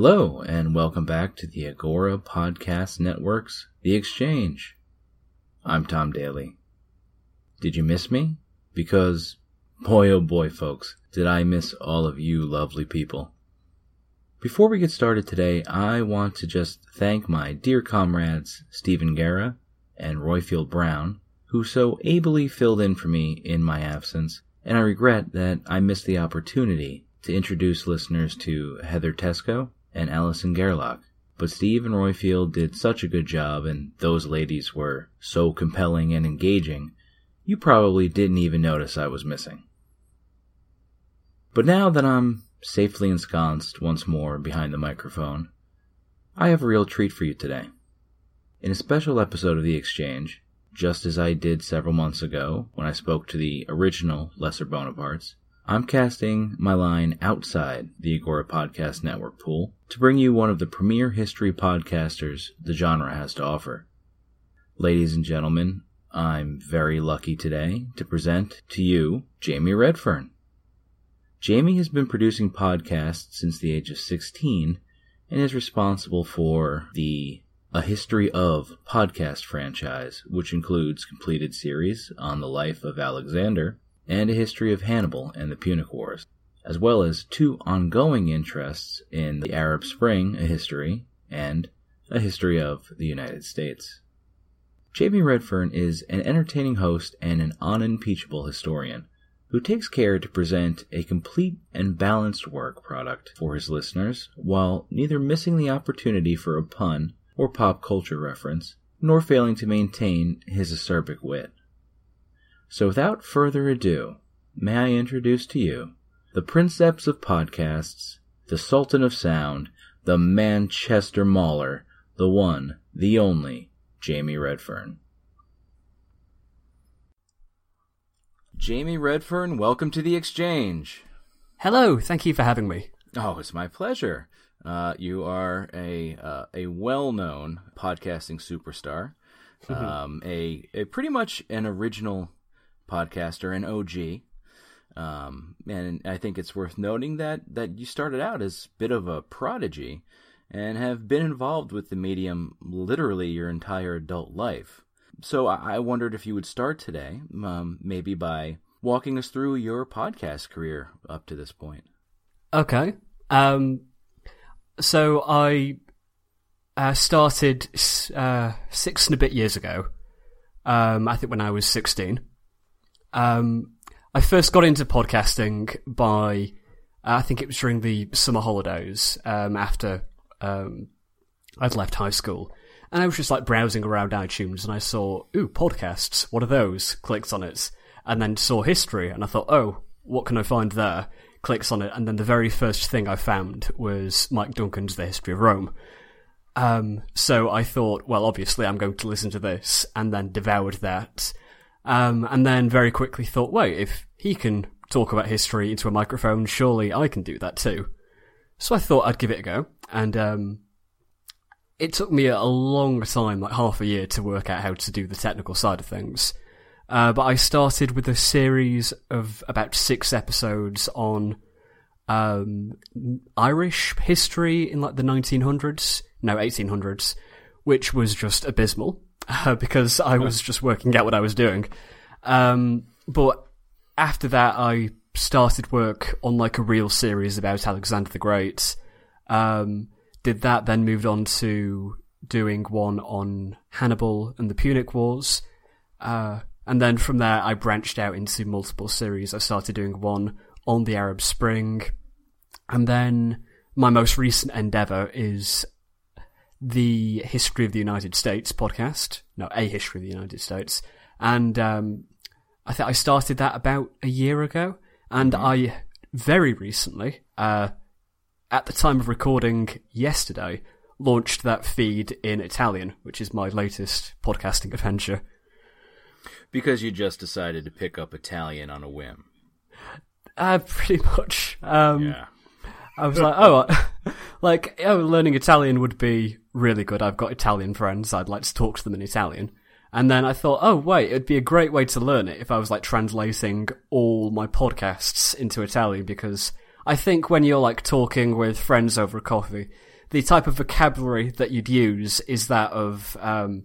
Hello, and welcome back to the Agora Podcast Network's The Exchange. I'm Tom Daly. Did you miss me? Because, boy oh boy, folks, did I miss all of you lovely people. Before we get started today, I want to just thank my dear comrades Stephen Guerra and Royfield Brown, who so ably filled in for me in my absence, and I regret that I missed the opportunity to introduce listeners to Heather Teysko and Alison Gerlach. But Steve and Royfield did such a good job, and those ladies were so compelling and engaging, you probably didn't even notice I was missing. But now that I'm safely ensconced once more behind the microphone, I have a real treat for you today. In a special episode of The Exchange, just as I did several months ago when I spoke to the original Lesser Bonapartes, I'm casting my line outside the Agora Podcast Network pool to bring you one of the premier history podcasters the genre has to offer. Ladies and gentlemen, I'm very lucky today to present to you Jamie Redfern. Jamie has been producing podcasts since the age of 16 and is responsible for the A History of podcast franchise, which includes completed series on the life of Alexander and a history of Hannibal and the Punic Wars, as well as two ongoing interests in the Arab Spring, a history, and a history of the United States. Jamie Redfern is an entertaining host and an unimpeachable historian who takes care to present a complete and balanced work product for his listeners while neither missing the opportunity for a pun or pop culture reference, nor failing to maintain his acerbic wit. So without further ado, may I introduce to you the Princeps of Podcasts, the Sultan of Sound, the Manchester Mauler, the one, the only, Jamie Redfern. Jamie Redfern, welcome to the exchange. Hello, thank you for having me. Oh, it's my pleasure. Uh, you are a uh, a well known podcasting superstar, um, a a pretty much an original podcaster and OG. Um, and I think it's worth noting that that you started out as a bit of a prodigy and have been involved with the medium literally your entire adult life. So I wondered if you would start today, um, maybe by walking us through your podcast career up to this point. Okay. Um, so I uh, started uh, six and a bit years ago. Um, I think when I was 16. Um, I first got into podcasting by, I think it was during the summer holidays um, after um, I'd left high school. And I was just like browsing around iTunes and I saw, ooh, podcasts, what are those? Clicked on it. And then saw history and I thought, oh, what can I find there? Clicks on it. And then the very first thing I found was Mike Duncan's The History of Rome. Um, so I thought, well, obviously I'm going to listen to this and then devoured that. Um, and then very quickly thought, wait, if he can talk about history into a microphone, surely I can do that too. So I thought I'd give it a go. And um, it took me a long time, like half a year, to work out how to do the technical side of things. Uh, but I started with a series of about six episodes on um, Irish history in like the 1900s, no 1800s, which was just abysmal uh, because I was just working out what I was doing. Um, but after that, I started work on like a real series about Alexander the Great. Um, did that, then moved on to doing one on Hannibal and the Punic Wars. Uh, and then from there, I branched out into multiple series. I started doing one on the Arab Spring. And then my most recent endeavor is the History of the United States podcast. No, A History of the United States. And um, I think I started that about a year ago. And I very recently, uh, at the time of recording yesterday, launched that feed in Italian, which is my latest podcasting adventure. Because you just decided to pick up Italian on a whim. Uh, pretty much. Um, Yeah. I was like, oh, like, oh, learning Italian would be really good. I've got Italian friends. I'd like to talk to them in Italian. And then I thought, oh, wait, it'd be a great way to learn it if I was like translating all my podcasts into Italian because I think when you're like talking with friends over coffee, the type of vocabulary that you'd use is that of, um,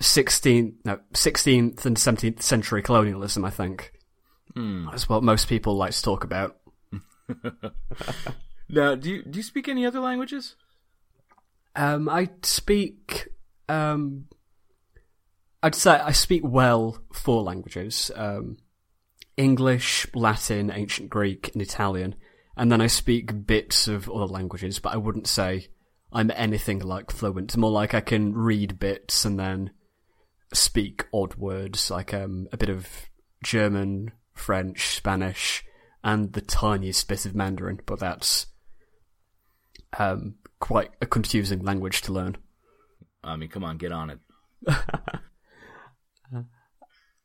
16th, no, 16th and 17th century colonialism, I think. That's what most people like to talk about. Now, do you do you speak any other languages? Um, I speak. Um, I'd say I speak well four languages: um, English, Latin, Ancient Greek, and Italian. And then I speak bits of other languages, but I wouldn't say I'm anything like fluent. More like I can read bits and then speak odd words, like um, a bit of German, French, Spanish, and the tiniest bit of Mandarin. But that's um, quite a confusing language to learn. I mean, come on, get on it.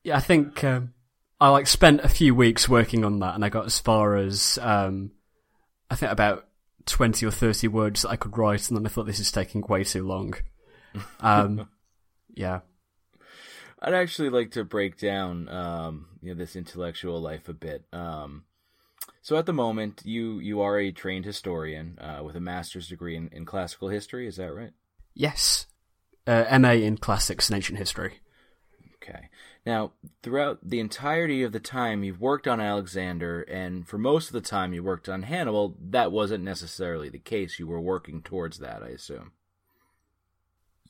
Yeah, I think um, I like spent a few weeks working on that, and I got as far as um, I think about twenty or thirty words that I could write, and then I thought this is taking way too long. Um, yeah, I'd actually like to break down um, you know, this intellectual life a bit. Um, so at the moment, you you are a trained historian uh, with a master's degree in, in classical history. Is that right? yes, uh, MA in classics and ancient history. Okay. Now, throughout the entirety of the time you've worked on Alexander, and for most of the time you worked on Hannibal, that wasn't necessarily the case. You were working towards that, I assume.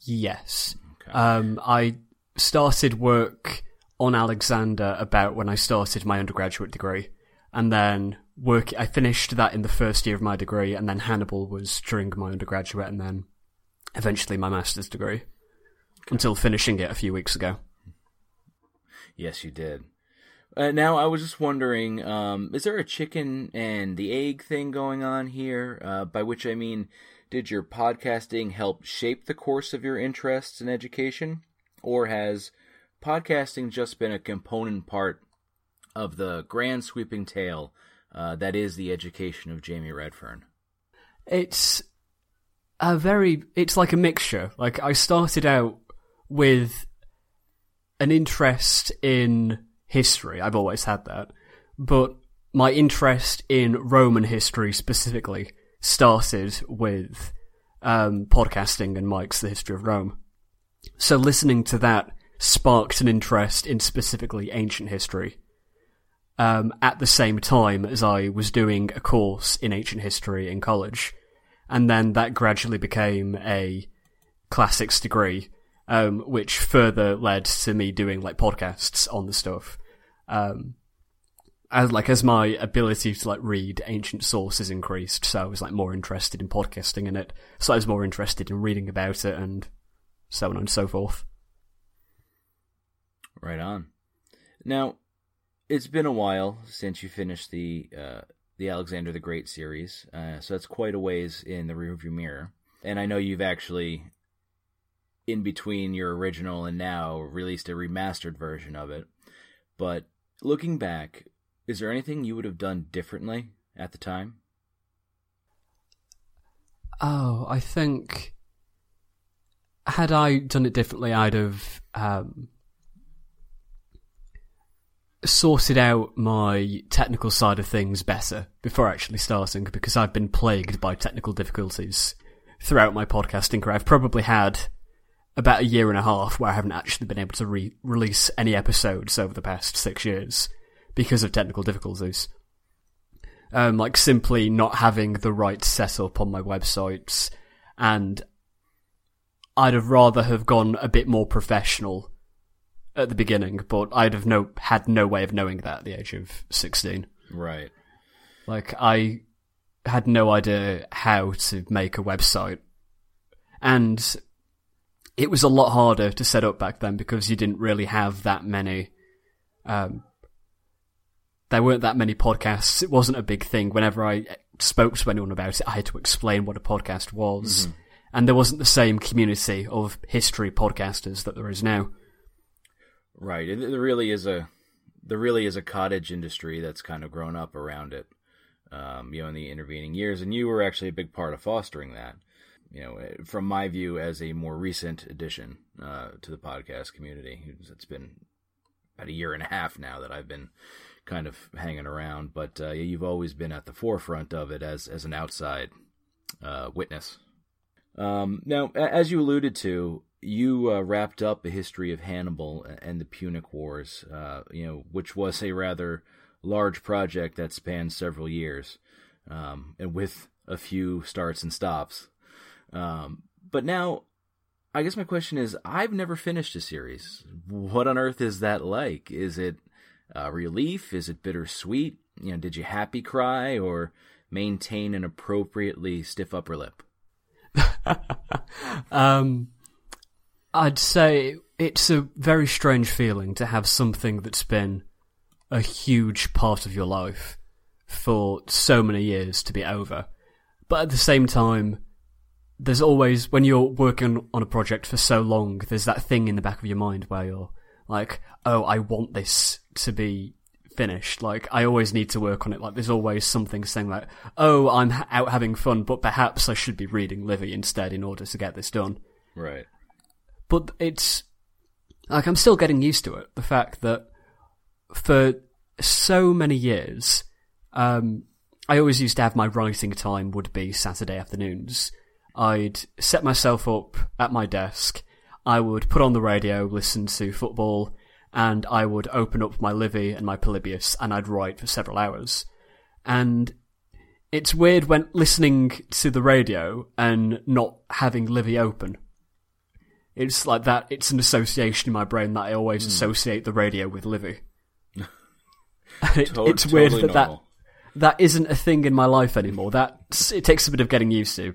Yes, Okay. um, I started work on Alexander about when I started my undergraduate degree, and then work. I finished that in the first year of my degree, and then Hannibal was during my undergraduate, and then eventually my master's degree, until finishing it a few weeks ago. Yes, you did. Uh, now, I was just wondering, um, is there a chicken and the egg thing going on here? Uh, by which I mean, did your podcasting help shape the course of your interests in education? Or has podcasting just been a component part of the grand sweeping tale uh, that is the education of Jamie Redfern? It's a very it's like a mixture. Like I started out with an interest in history. I've always had that. But my interest in Roman history specifically started with um, podcasting and Mike's The History of Rome. So listening to that sparked an interest in specifically ancient history. Um, at the same time as I was doing a course in ancient history in college, and then that gradually became a classics degree, um, which further led to me doing like podcasts on the stuff. Um, as like as my ability to like read ancient sources increased, so I was like more interested in podcasting in it. So I was more interested in reading about it and so on and so forth. Right on. Now, it's been a while since you finished the uh, the Alexander the Great series, uh, so that's quite a ways in the rearview mirror. And I know you've actually, in between your original and now, released a remastered version of it. But looking back, is there anything you would have done differently at the time? Oh, I think had I done it differently, I'd have um, sorted out my technical side of things better before actually starting because I've been plagued by technical difficulties throughout my podcasting career. I've probably had about a year and a half where I haven't actually been able to re- release any episodes over the past six years because of technical difficulties. Um, like simply not having the right setup on my websites, and I'd have rather have gone a bit more professional at the beginning, but I'd have no had no way of knowing that at the age of sixteen. Right. Like I had no idea how to make a website, and it was a lot harder to set up back then because you didn't really have that many. Um, there weren't that many podcasts. It wasn't a big thing. Whenever I spoke to anyone about it, I had to explain what a podcast was. Mm-hmm. And there wasn't the same community of history podcasters that there is now. Right. There really is a there really is a cottage industry that's kind of grown up around it. Um, you know, in the intervening years, and you were actually a big part of fostering that. You know, eh, from my view, as a more recent addition uh, to the podcast community, it's been about a year and a half now that I've been kind of hanging around, but uh, you've always been at the forefront of it as as an outside uh, witness. Um, now, as you alluded to, you uh, wrapped up a history of Hannibal and the Punic Wars, uh, you know, which was a rather large project that spanned several years, um, and with a few starts and stops. Um, but now, I guess my question is: I've never finished a series. What on earth is that like? Is it uh, relief? Is it bittersweet? You know, did you happy cry or maintain an appropriately stiff upper lip? um, I'd say it's a very strange feeling to have something that's been a huge part of your life for so many years to be over. But at the same time, there's always, when you're working on a project for so long, there's that thing in the back of your mind where you're like, oh, I want this to be finished. Like, I always need to work on it. Like, there's always something saying like, oh, I'm out having fun, but perhaps I should be reading Livy instead in order to get this done. Right. But it's, like, I'm still getting used to it. The fact that for so many years, um, I always used to have my writing time would be Saturday afternoons. I'd set myself up at my desk. I would put on the radio, listen to football, and I would open up my Livy and my Polybius and I'd write for several hours. And it's weird when listening to the radio and not having Livy open. It's like that, it's an association in my brain that I always mm. associate the radio with Livy. it, to- it's weird totally that, that that isn't a thing in my life anymore. That it takes a bit of getting used to.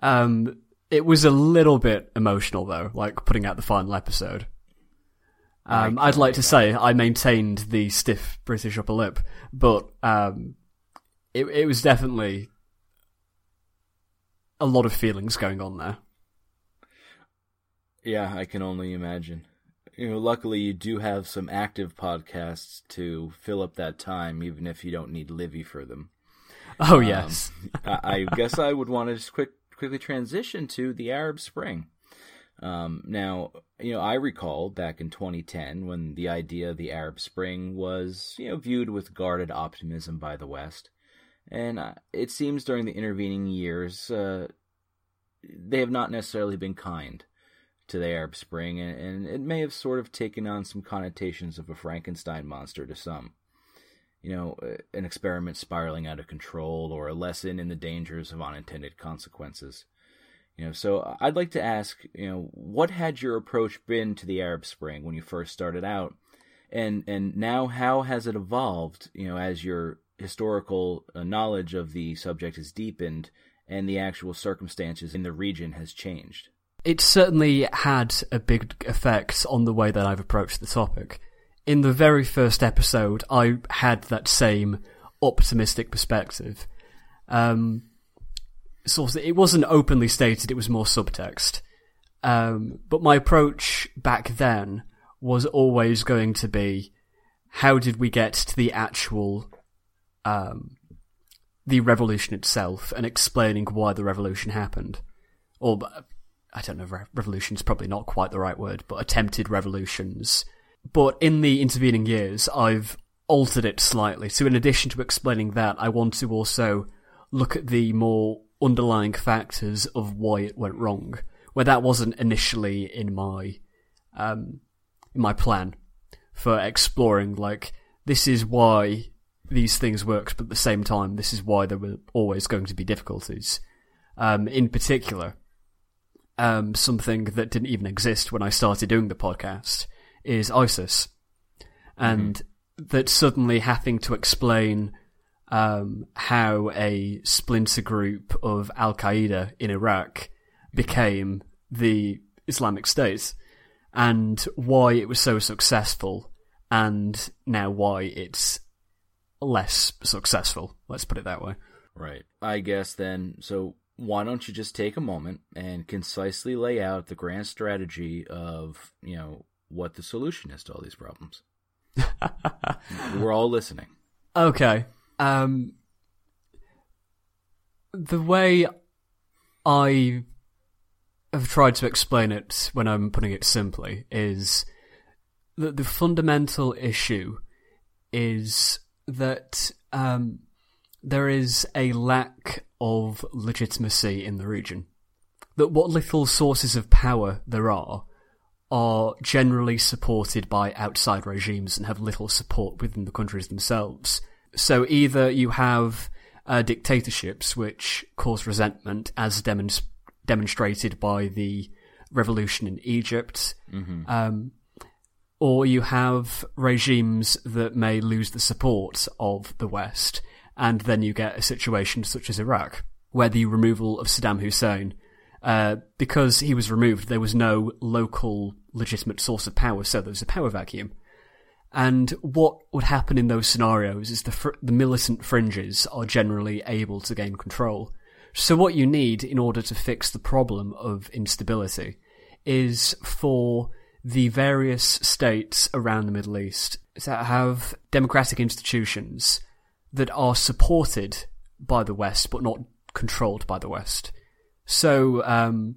Um, it was a little bit emotional though, like putting out the final episode. Um, I'd like to say I maintained the stiff British upper lip, but um, it, it was definitely a lot of feelings going on there. Yeah, I can only imagine. You know, luckily you do have some active podcasts to fill up that time, even if you don't need Livy for them. Oh um, yes. I, I guess I would want to just quick quickly transition to the Arab Spring. Um, now, you know, I recall back in 2010 when the idea of the Arab Spring was, you know, viewed with guarded optimism by the West. And uh, it seems during the intervening years, uh, they have not necessarily been kind to the Arab Spring, and, it may have sort of taken on some connotations of a Frankenstein monster to some. You know, uh, an experiment spiraling out of control, or a lesson in the dangers of unintended consequences. You know, so I'd like to ask, you know, what had your approach been to the Arab Spring when you first started out, and and now how has it evolved? You know, as your historical uh, knowledge of the subject has deepened and the actual circumstances in the region has changed. It certainly had a big effect on the way that I've approached the topic. In the very first episode, I had that same optimistic perspective. Um, it wasn't openly stated, it was more subtext. Um, but my approach back then was always going to be, how did we get to the actual, um, the revolution itself and explaining why the revolution happened. or I don't know, re- revolution is probably not quite the right word, but attempted revolutions. But in the intervening years, I've altered it slightly. So in addition to explaining that, I want to also look at the more underlying factors of why it went wrong, where that wasn't initially in my um, in my plan for exploring. Like this is why these things worked, but at the same time, this is why there were always going to be difficulties. Um, in particular, um, something that didn't even exist when I started doing the podcast is ISIS, and mm-hmm. that suddenly having to explain um, how a splinter group of Al Qaeda in Iraq became the Islamic State, and why it was so successful, and now why it's less successful. Let's put it that way. Right. I guess then, so why don't you just take a moment and concisely lay out the grand strategy of, you know, what the solution is to all these problems? We're all listening. Okay. Um, the way I have tried to explain it when I'm putting it simply is that the fundamental issue is that um, there is a lack of legitimacy in the region. That what little sources of power there are are generally supported by outside regimes and have little support within the countries themselves. So either you have uh, dictatorships which cause resentment, as demonst- demonstrated by the revolution in Egypt, mm-hmm. um, or you have regimes that may lose the support of the West, and then you get a situation such as Iraq, where the removal of Saddam Hussein, uh, because he was removed, there was no local legitimate source of power, so there was a power vacuum. And what would happen in those scenarios is the fr- the militant fringes are generally able to gain control. So what you need in order to fix the problem of instability is for the various states around the Middle East that have democratic institutions that are supported by the West but not controlled by the West. So, um,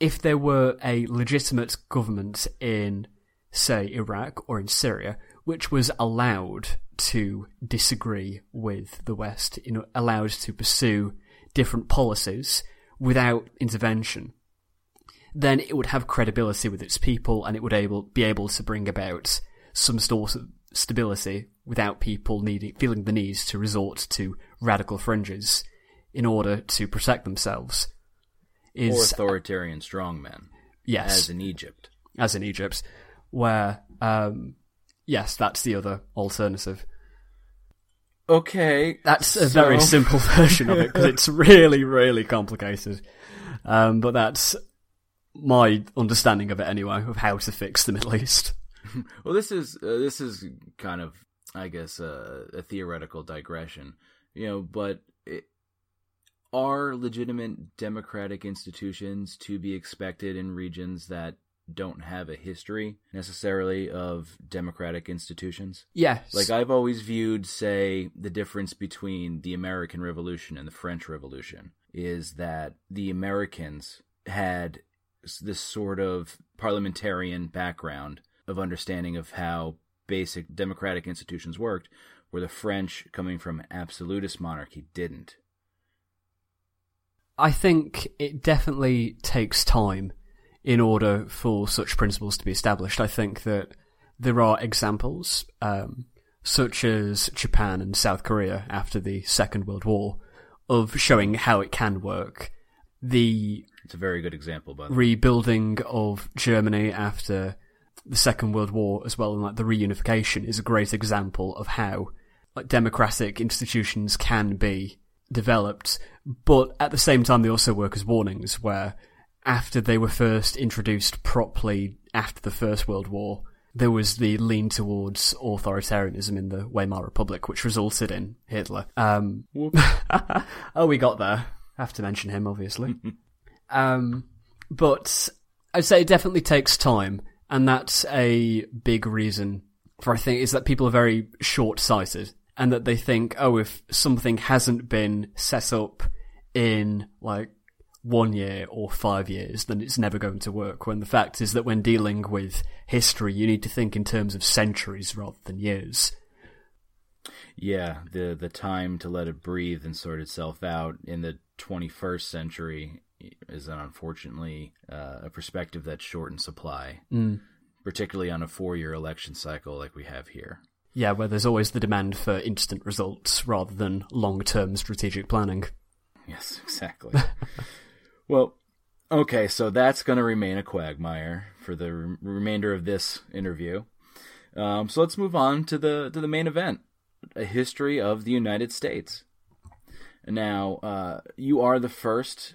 if there were a legitimate government in, say, Iraq or in Syria, which was allowed to disagree with the West, you know, allowed to pursue different policies without intervention, then it would have credibility with its people and it would able, be able to bring about some sort of stability without people needing, feeling the need to resort to radical fringes in order to protect themselves. Is, or authoritarian strongmen. Yes. As in Egypt. As in Egypt, where, um, yes, that's the other alternative. Okay. That's a so... very simple version of it because it's really, really complicated. Um, but that's my understanding of it anyway, of how to fix the Middle East. well, this is uh, this is kind of, I guess, uh, a theoretical digression, you know. But it, are legitimate democratic institutions to be expected in regions that don't have a history necessarily of democratic institutions? Yes. Like I've always viewed, say, the difference between the American Revolution and the French Revolution is that the Americans had this sort of parliamentarian background of understanding of how basic democratic institutions worked, where the French, coming from an absolutist monarchy, didn't. I think it definitely takes time in order for such principles to be established. I think that there are examples, um, such as Japan and South Korea after the Second World War, of showing how it can work. The it's a very good example, by the rebuilding of Germany after the Second World War as well, and like the reunification is a great example of how like democratic institutions can be developed, but at the same time they also work as warnings where after they were first introduced properly after the First World War, there was the lean towards authoritarianism in the Weimar Republic, which resulted in Hitler. Um, oh, we got there. Have to mention him, obviously. um, but I'd say it definitely takes time and that's a big reason for I think is that people are very short sighted and that they think, oh, if something hasn't been set up in like one year or five years, then it's never going to work. When the fact is that when dealing with history, you need to think in terms of centuries rather than years. Yeah, the the time to let it breathe and sort itself out in the 21st century is unfortunately uh, a perspective that's short in supply, mm. particularly on a four year election cycle like we have here. Yeah, where there's always the demand for instant results rather than long term strategic planning. Yes, exactly. well, okay, so that's going to remain a quagmire for the re- remainder of this interview. Um, so let's move on to the to the main event: a history of the United States. Now, uh, you are the first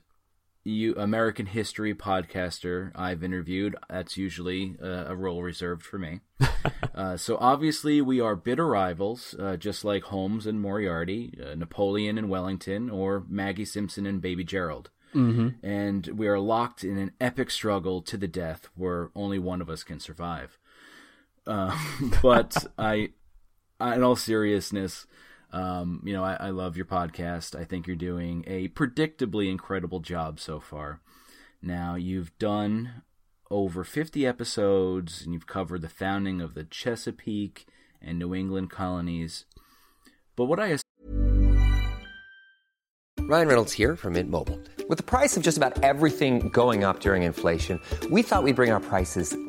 you American history podcaster I've interviewed. That's usually uh, a role reserved for me. uh, so obviously we are bitter rivals, uh, just like Holmes and Moriarty, uh, Napoleon and Wellington, or Maggie Simpson and Baby Gerald. Mm-hmm. And we are locked in an epic struggle to the death, where only one of us can survive. Uh, but I, in all seriousness. Um, you know, I, I love your podcast. I think you're doing a predictably incredible job so far. Now, you've done over 50 episodes and you've covered the founding of the Chesapeake and New England colonies. But what I Ryan Reynolds here from Mint Mobile. With the price of just about everything going up during inflation, we thought we'd bring our prices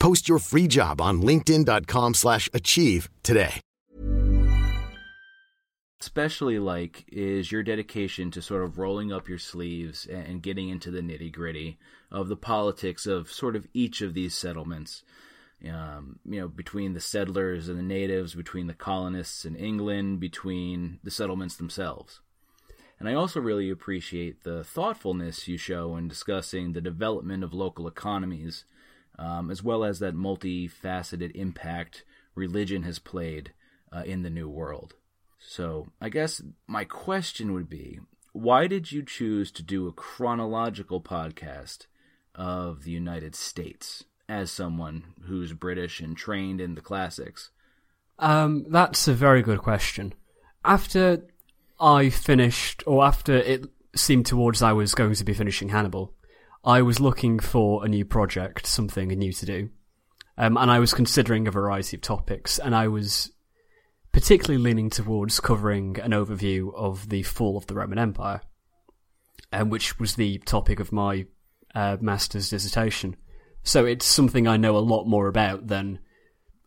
Post your free job on linkedin.com slash achieve today. especially like is your dedication to sort of rolling up your sleeves and getting into the nitty gritty of the politics of sort of each of these settlements. Um, you know, between the settlers and the natives, between the colonists in England, between the settlements themselves. And I also really appreciate the thoughtfulness you show in discussing the development of local economies, um, as well as that multifaceted impact religion has played uh, in the New World. So, I guess my question would be why did you choose to do a chronological podcast of the United States as someone who's British and trained in the classics? Um, that's a very good question. After I finished, or after it seemed towards I was going to be finishing Hannibal, I was looking for a new project, something new to do. Um, and I was considering a variety of topics, and I was particularly leaning towards covering an overview of the fall of the Roman Empire, um, which was the topic of my uh, master's dissertation. So it's something I know a lot more about than,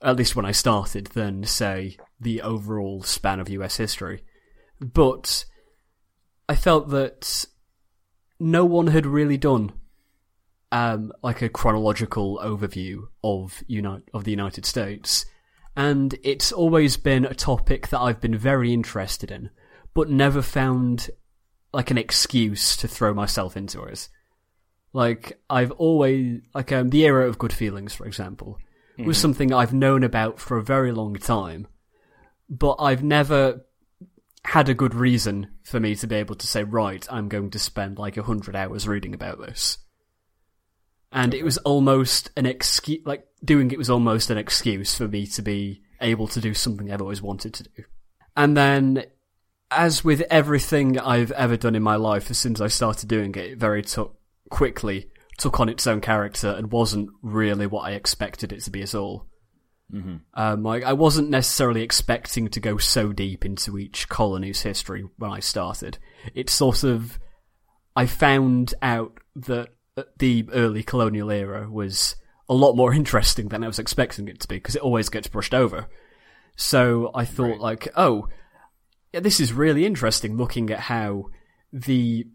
at least when I started, than, say, the overall span of US history. But I felt that no one had really done um, like a chronological overview of Uni- of the United States, and it's always been a topic that I've been very interested in, but never found like an excuse to throw myself into it. Like I've always like um, the era of good feelings, for example, mm-hmm. was something I've known about for a very long time, but I've never had a good reason for me to be able to say, right, I'm going to spend like a hundred hours reading about this. And it was almost an excuse, like doing it was almost an excuse for me to be able to do something I've always wanted to do. And then, as with everything I've ever done in my life, as soon as I started doing it, it very took quickly took on its own character and wasn't really what I expected it to be at all. Mm-hmm. Um, like I wasn't necessarily expecting to go so deep into each colony's history when I started. It's sort of I found out that the early colonial era was a lot more interesting than I was expecting it to be because it always gets brushed over. So I thought Right. like, oh, yeah, this is really interesting looking at how the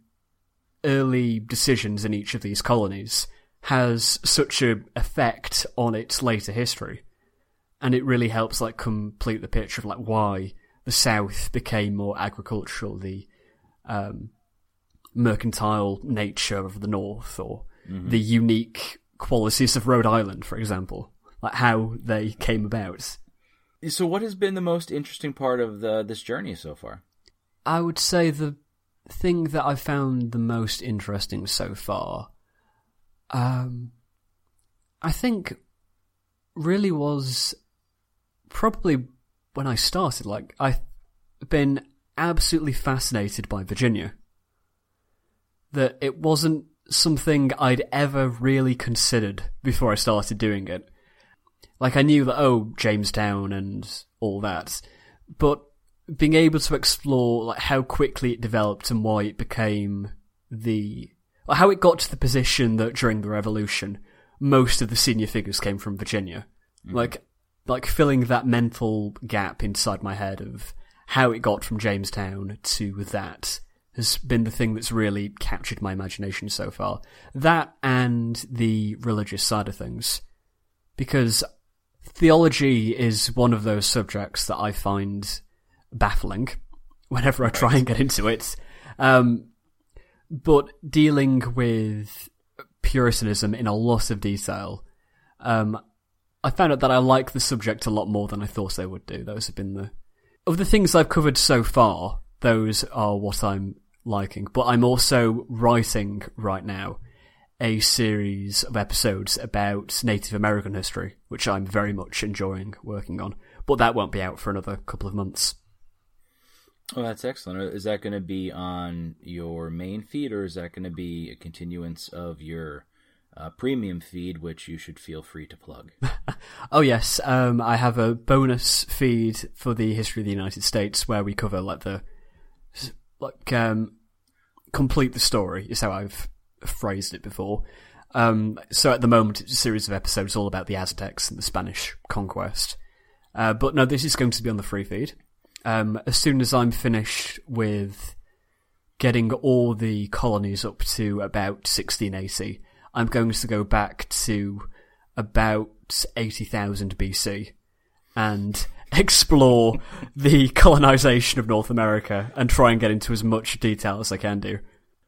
early decisions in each of these colonies has such a effect on its later history. And it really helps like complete the picture of like why the South became more agricultural, the um, mercantile nature of the North, or the unique qualities of Rhode Island, for example, like how they came about. So, what has been the most interesting part of the this journey so far? I would say the thing that I found the most interesting so far, um, I think, really was probably when I started. Like I've been absolutely fascinated by Virginia. That it wasn't something I'd ever really considered before I started doing it. Like I knew that oh Jamestown and all that, but being able to explore like how quickly it developed and why it became the or how it got to the position that during the revolution most of the senior figures came from Virginia. Mm. Like like filling that mental gap inside my head of how it got from Jamestown to that has been the thing that's really captured my imagination so far. That and the religious side of things. Because theology is one of those subjects that I find baffling whenever I try and get into it. Um, but dealing with Puritanism in a lot of detail, um, I found out that I like the subject a lot more than I thought I would do. Those have been the of the things I've covered so far. Those are what I'm liking, but I'm also writing right now a series of episodes about Native American history, which I'm very much enjoying working on. But that won't be out for another couple of months. Oh, that's excellent. Is that going to be on your main feed, or is that going to be a continuance of your uh, premium feed, which you should feel free to plug? Oh yes, um, I have a bonus feed for the history of the United States where we cover like the like um, complete the story is how I've phrased it before. Um, so at the moment, it's a series of episodes all about the Aztecs and the Spanish conquest. Uh, but no, this is going to be on the free feed. Um, as soon as I'm finished with getting all the colonies up to about 1680, I'm going to go back to about 80,000 BC and explore the colonization of North America and try and get into as much detail as I can do.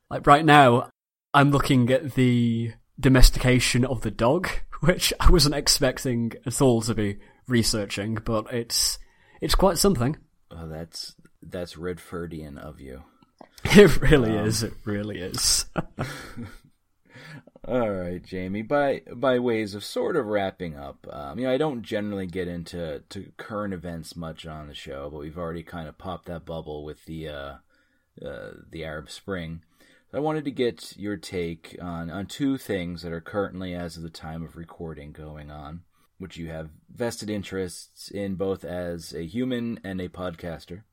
Like right now, I'm looking at the domestication of the dog, which I wasn't expecting at all to be researching, but it's it's quite something. Oh, that's that's Redfordian of you. It really um, is. It really is. All right, Jamie. By by ways of sort of wrapping up, um, you know, I don't generally get into to current events much on the show, but we've already kind of popped that bubble with the uh, uh, the Arab Spring. I wanted to get your take on on two things that are currently, as of the time of recording, going on, which you have vested interests in both as a human and a podcaster.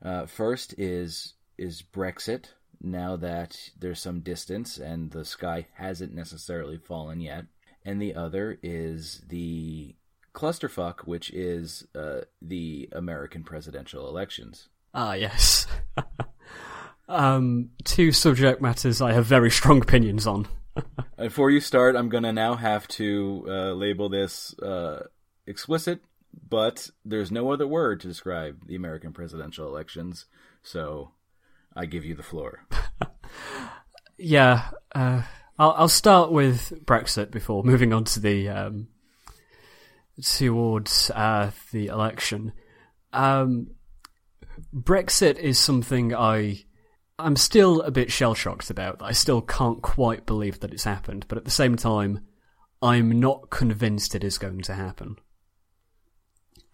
Uh, first is is Brexit. Now that there's some distance and the sky hasn't necessarily fallen yet, and the other is the clusterfuck, which is uh, the American presidential elections. Ah, yes. um, two subject matters I have very strong opinions on. Before you start, I'm gonna now have to uh, label this uh, explicit, but there's no other word to describe the American presidential elections, so I give you the floor. Yeah, uh, I'll, I'll start with Brexit before moving on to the um, towards uh, the election. Um, Brexit is something I I'm still a bit shell shocked about. I still can't quite believe that it's happened, but at the same time, I'm not convinced it is going to happen.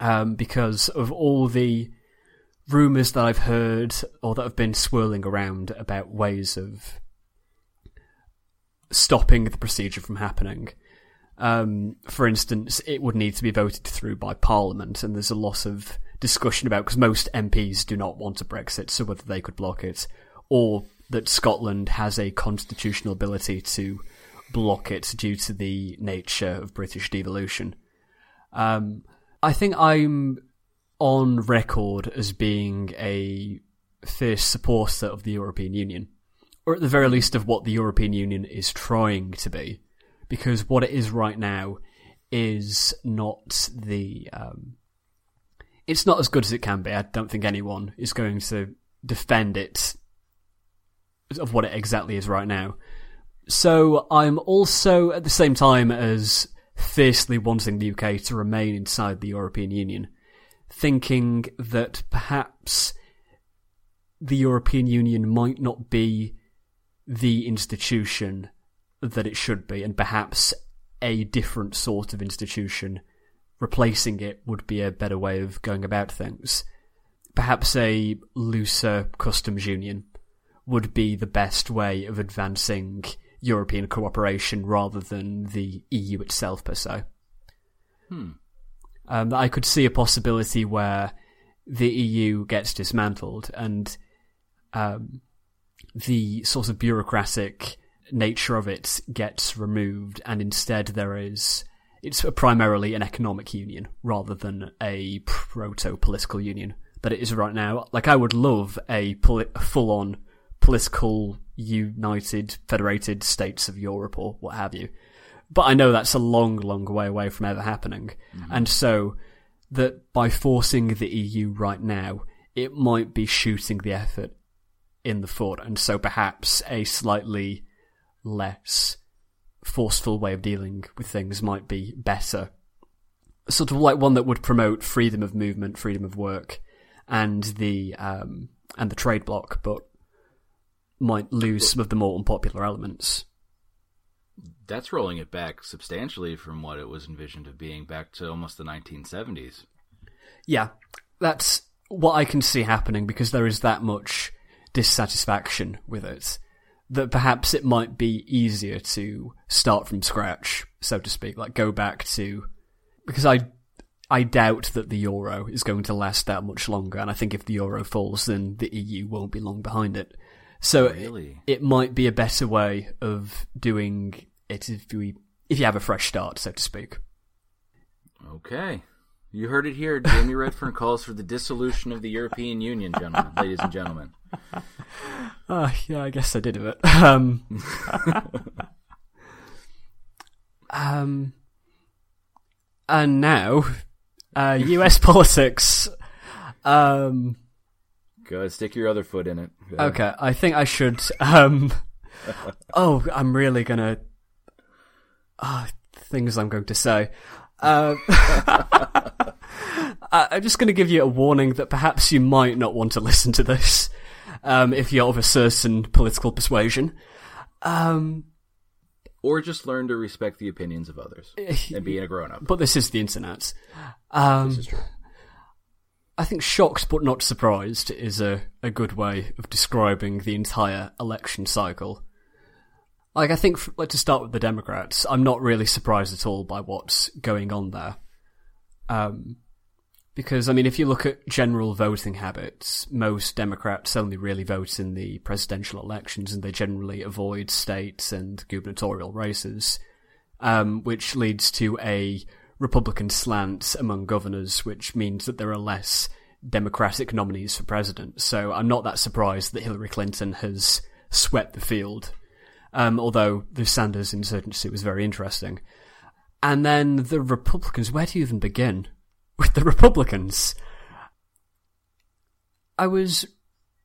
um, because of all the rumours that I've heard or that have been swirling around about ways of stopping the procedure from happening. Um, for instance, it would need to be voted through by Parliament, and there's a lot of discussion about because most MPs do not want a Brexit, so whether they could block it, or that Scotland has a constitutional ability to block it due to the nature of British devolution. Um, I think I'm on record as being a fierce supporter of the European Union, or at the very least of what the European Union is trying to be, because what it is right now is not the. Um, it's not as good as it can be. I don't think anyone is going to defend it of what it exactly is right now. So I'm also at the same time as fiercely wanting the UK to remain inside the European Union, thinking that perhaps the European Union might not be the institution that it should be, and perhaps a different sort of institution replacing it would be a better way of going about things. Perhaps a looser customs union would be the best way of advancing European cooperation rather than the EU itself per se. Hmm. Um, I could see a possibility where the EU gets dismantled and um, the sort of bureaucratic nature of it gets removed, and instead there is it's primarily an economic union rather than a proto political union that it is right now. Like I would love a, poli- full on political united federated states of Europe or what have you. But I know that's a long, long way away from ever happening. Mm-hmm. And so that by forcing the EU right now, it might be shooting the effort in the foot. And so perhaps a slightly less forceful way of dealing with things might be better. Sort of like one that would promote freedom of movement, freedom of work, and the um, and the trade bloc, but might lose some of the more unpopular elements. That's rolling it back substantially from what it was envisioned of being back to almost the 1970s. Yeah, that's what I can see happening because there is that much dissatisfaction with it that perhaps it might be easier to start from scratch, so to speak, like go back to because I I doubt that the euro is going to last that much longer, and I think if the euro falls, then the EU won't be long behind it. So really? it, it might be a better way of doing it if we if you have a fresh start, so to speak. Okay. You heard it here. Jamie Redfern calls for the dissolution of the European Union, gentlemen, ladies and gentlemen. Uh, yeah, I guess I did it. Um, um, and now, uh, U.S. politics. Um, Go ahead, stick your other foot in it. Okay, I think I should. Um, oh, I'm really gonna. Ah, things I'm going to say. Um, I'm just going to give you a warning that perhaps you might not want to listen to this um, if you're of a certain political persuasion. Um, or just learn to respect the opinions of others and being a grown up. But this is the internet. Um, this is true. I think shocked but not surprised is a, a good way of describing the entire election cycle. Like, I think, like, to start with the Democrats, I'm not really surprised at all by what's going on there. Um, because, I mean, if you look at general voting habits, most Democrats only really vote in the presidential elections and they generally avoid states and gubernatorial races, um, which leads to a Republican slant among governors, which means that there are less Democratic nominees for president. So I'm not that surprised that Hillary Clinton has swept the field, um, although the Sanders insurgency was very interesting. And then the Republicans, where do you even begin? with the Republicans. I was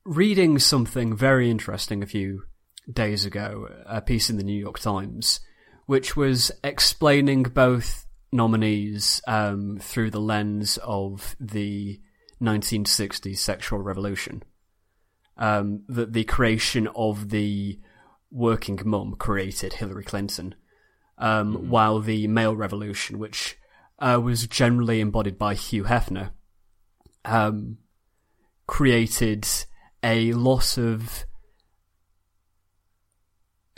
reading something very interesting a few days ago, a piece in the New York Times, which was explaining both nominees um, through the lens of the 1960s sexual revolution. Um, that the creation of the working mum created Hillary Clinton, um, mm-hmm. while the male revolution, which uh, was generally embodied by Hugh Hefner, um, created a lot of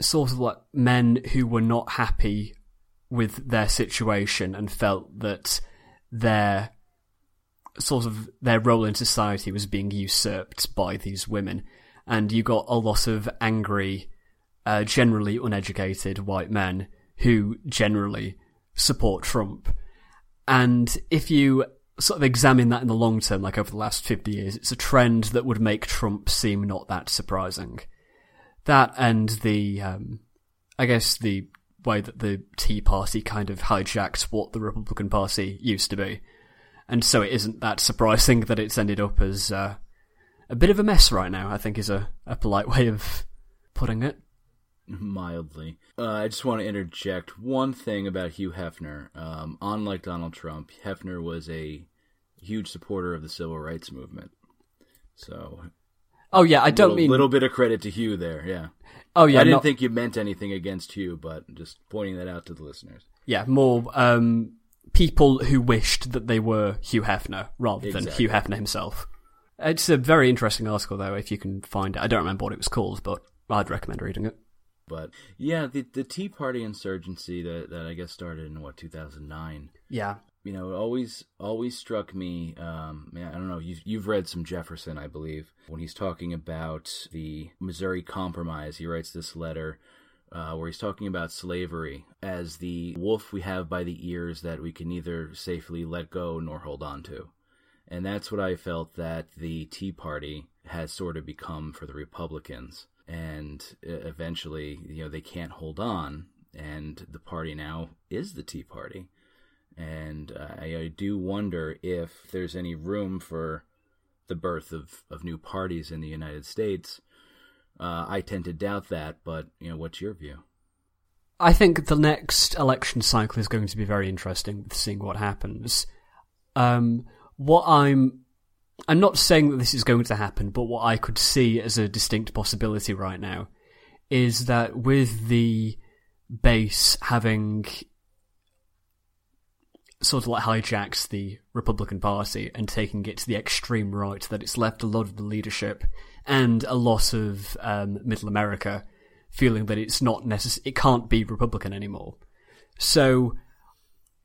sort of like men who were not happy with their situation and felt that their sort of their role in society was being usurped by these women, and you got a lot of angry, uh, generally uneducated white men who generally support Trump. And if you sort of examine that in the long term, like over the last 50 years, it's a trend that would make Trump seem not that surprising. That and the, um, I guess the way that the Tea Party kind of hijacked what the Republican Party used to be. And so it isn't that surprising that it's ended up as uh, a bit of a mess right now, I think is a, a polite way of putting it. Mildly. Uh, I just want to interject one thing about Hugh Hefner. Um, unlike Donald Trump, Hefner was a huge supporter of the civil rights movement. So. Oh yeah, I don't little, mean little bit of credit to Hugh there. Yeah. Oh yeah, I didn't not- think you meant anything against Hugh, but just pointing that out to the listeners. yeah, more um, people who wished that they were Hugh Hefner rather than Hugh Hefner himself. It's a very interesting article, though, if you can find it. I don't remember what it was called, but I'd recommend reading it. But yeah, the the Tea Party insurgency that that I guess started in what 2009. Yeah. You know, it always always struck me. Um, I don't know. You've you've read some Jefferson, I believe, when he's talking about the Missouri Compromise. He writes this letter uh, where he's talking about slavery as the wolf we have by the ears that we can neither safely let go nor hold on to. And that's what I felt that the Tea Party has sort of become for the Republicans. And uh, eventually, you know, they can't hold on. And the party now is the Tea Party. And uh, I, I do wonder if there's any room for the birth of, of new parties in the United States. Uh, I tend to doubt that, but, you know, what's your view? I think the next election cycle is going to be very interesting with seeing what happens. Um, what I'm, I'm not saying that this is going to happen, but what I could see as a distinct possibility right now is that with the base having sort of like hijacks the Republican Party and taking it to the extreme right, that it's left a lot of the leadership and a lot of um, Middle America feeling that it's not necess- it can't be Republican anymore. So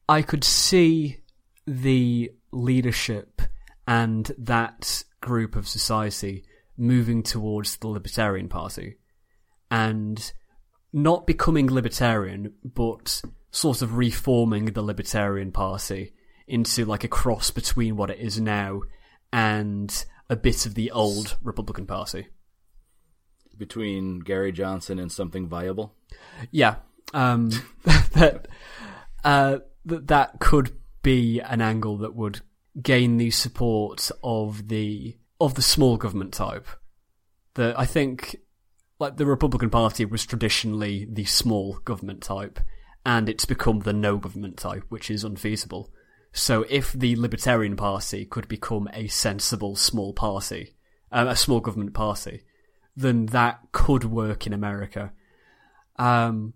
I could see the leadership and that group of society moving towards the Libertarian Party and not becoming libertarian, but sort of reforming the Libertarian Party into like a cross between what it is now and a bit of the old Republican Party. Between Gary Johnson and something viable? Yeah, um, that uh, that that could be an angle that would gain the support of the of the small government type. That I think, like the Republican Party was traditionally the small government type, and it's become the no government type, which is unfeasible. So if the Libertarian Party could become a sensible small party, um, a small government party, then that could work in America. Um,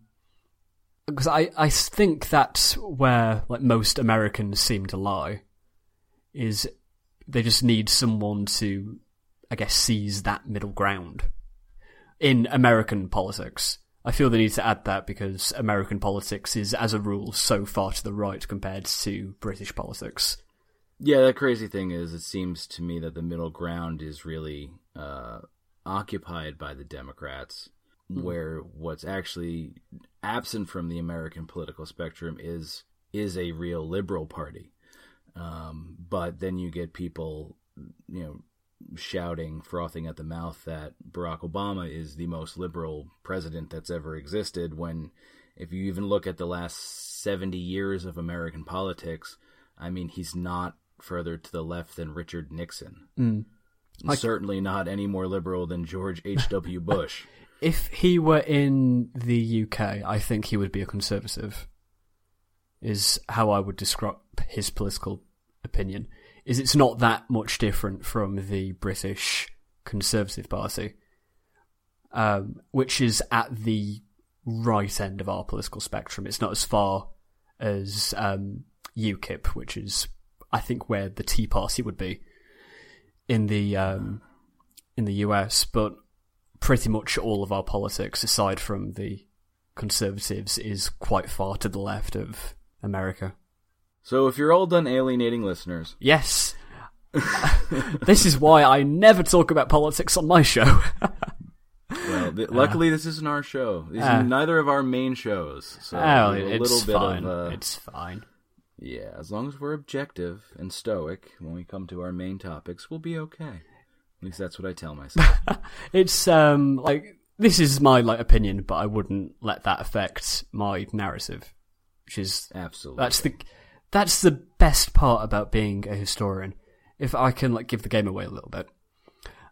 because I, I think that's where like most Americans seem to lie, is they just need someone to, I guess, seize that middle ground in American politics. I feel they need to add that because American politics is, as a rule, so far to the right compared to British politics. Yeah, the crazy thing is, it seems to me that the middle ground is really uh, occupied by the Democrats, where what's actually absent from the American political spectrum is is a real liberal party. Um, but then you get people, you know, shouting, frothing at the mouth that Barack Obama is the most liberal president that's ever existed. When, if you even look at the last 70 years of American politics, I mean, he's not further to the left than Richard Nixon. Mm. Like- Certainly not any more liberal than George H.W. Bush. If he were in the UK, I think he would be a conservative. Is how I would describe his political opinion. Is it's not that much different from the British Conservative Party, um, which is at the right end of our political spectrum. It's not as far as um, UKIP, which is I think where the Tea Party would be in the um, in the US, but pretty much all of our politics, aside from the conservatives, is quite far to the left of America. So if you're all done alienating listeners, Yes. this is why I never talk about politics on my show. well, th- luckily this isn't our show. These uh, are neither of our main shows, so oh, a it's little bit fine. of uh, It's fine. yeah. As long as we're objective and stoic when we come to our main topics, we'll be okay. At least that's what I tell myself. It's um like this is my like opinion, but I wouldn't let that affect my narrative, which is Absolutely. that's the that's the best part about being a historian. If I can like give the game away a little bit,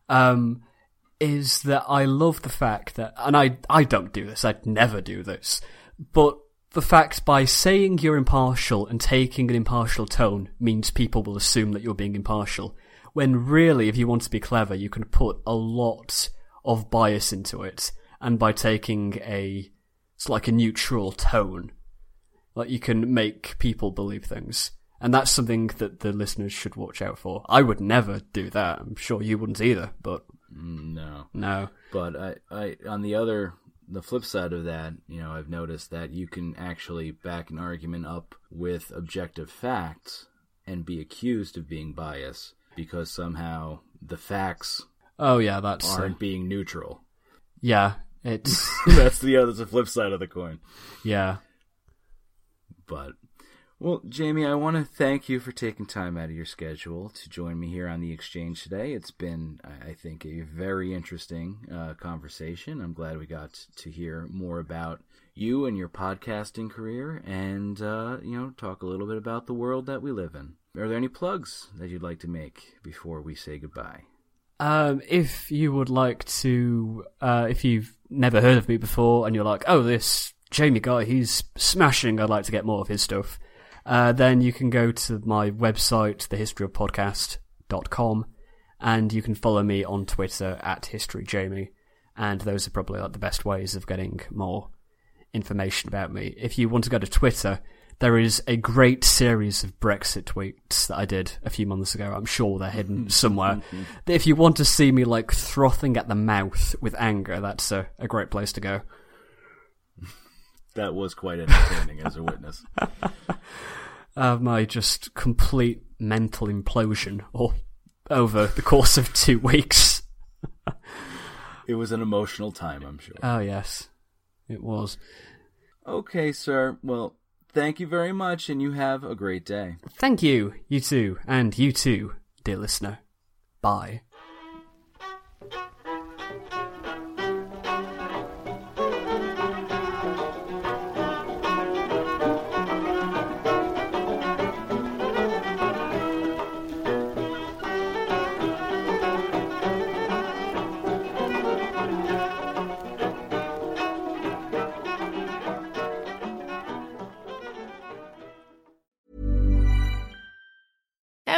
um, is that I love the fact that, and I I don't do this, I'd never do this, but the fact by saying you're impartial and taking an impartial tone means people will assume that you're being impartial. When really, if you want to be clever, you can put a lot of bias into it, and by taking a it's like a neutral tone, like you can make people believe things. And that's something that the listeners should watch out for. I would never do that. I'm sure you wouldn't either, but no. no. But I, I, on the other, the flip side of that, you know, I've noticed that you can actually back an argument up with objective facts and be accused of being biased because somehow the facts Oh yeah, that's uh, aren't being neutral. yeah. It's that's the other, the flip side of the coin. yeah. But, well, Jamie, I want to thank you for taking time out of your schedule to join me here on the exchange today. It's been, I think, a very interesting uh, conversation. I'm glad we got to hear more about you and your podcasting career and, uh, you know, talk a little bit about the world that we live in. Are there any plugs that you'd like to make before we say goodbye? Um, if you would like to, uh, if you've never heard of me before and you're like, oh, this Jamie guy, he's smashing, I'd like to get more of his stuff, uh, then you can go to my website, thehistoryofpodcast.com, and you can follow me on Twitter at HistoryJamie, and those are probably like the best ways of getting more information about me. If you want to go to Twitter, there is a great series of Brexit tweets that I did a few months ago. I'm sure they're hidden somewhere. if you want to see me like frothing at the mouth with anger, that's a, a great place to go. That was quite entertaining as a witness. Uh, my just complete mental implosion or over the course of two weeks. It was an emotional time, I'm sure. Oh yes, it was. Okay, sir. Well, thank you very much, and you have a great day. Thank you, you too, and you too, dear listener. Bye.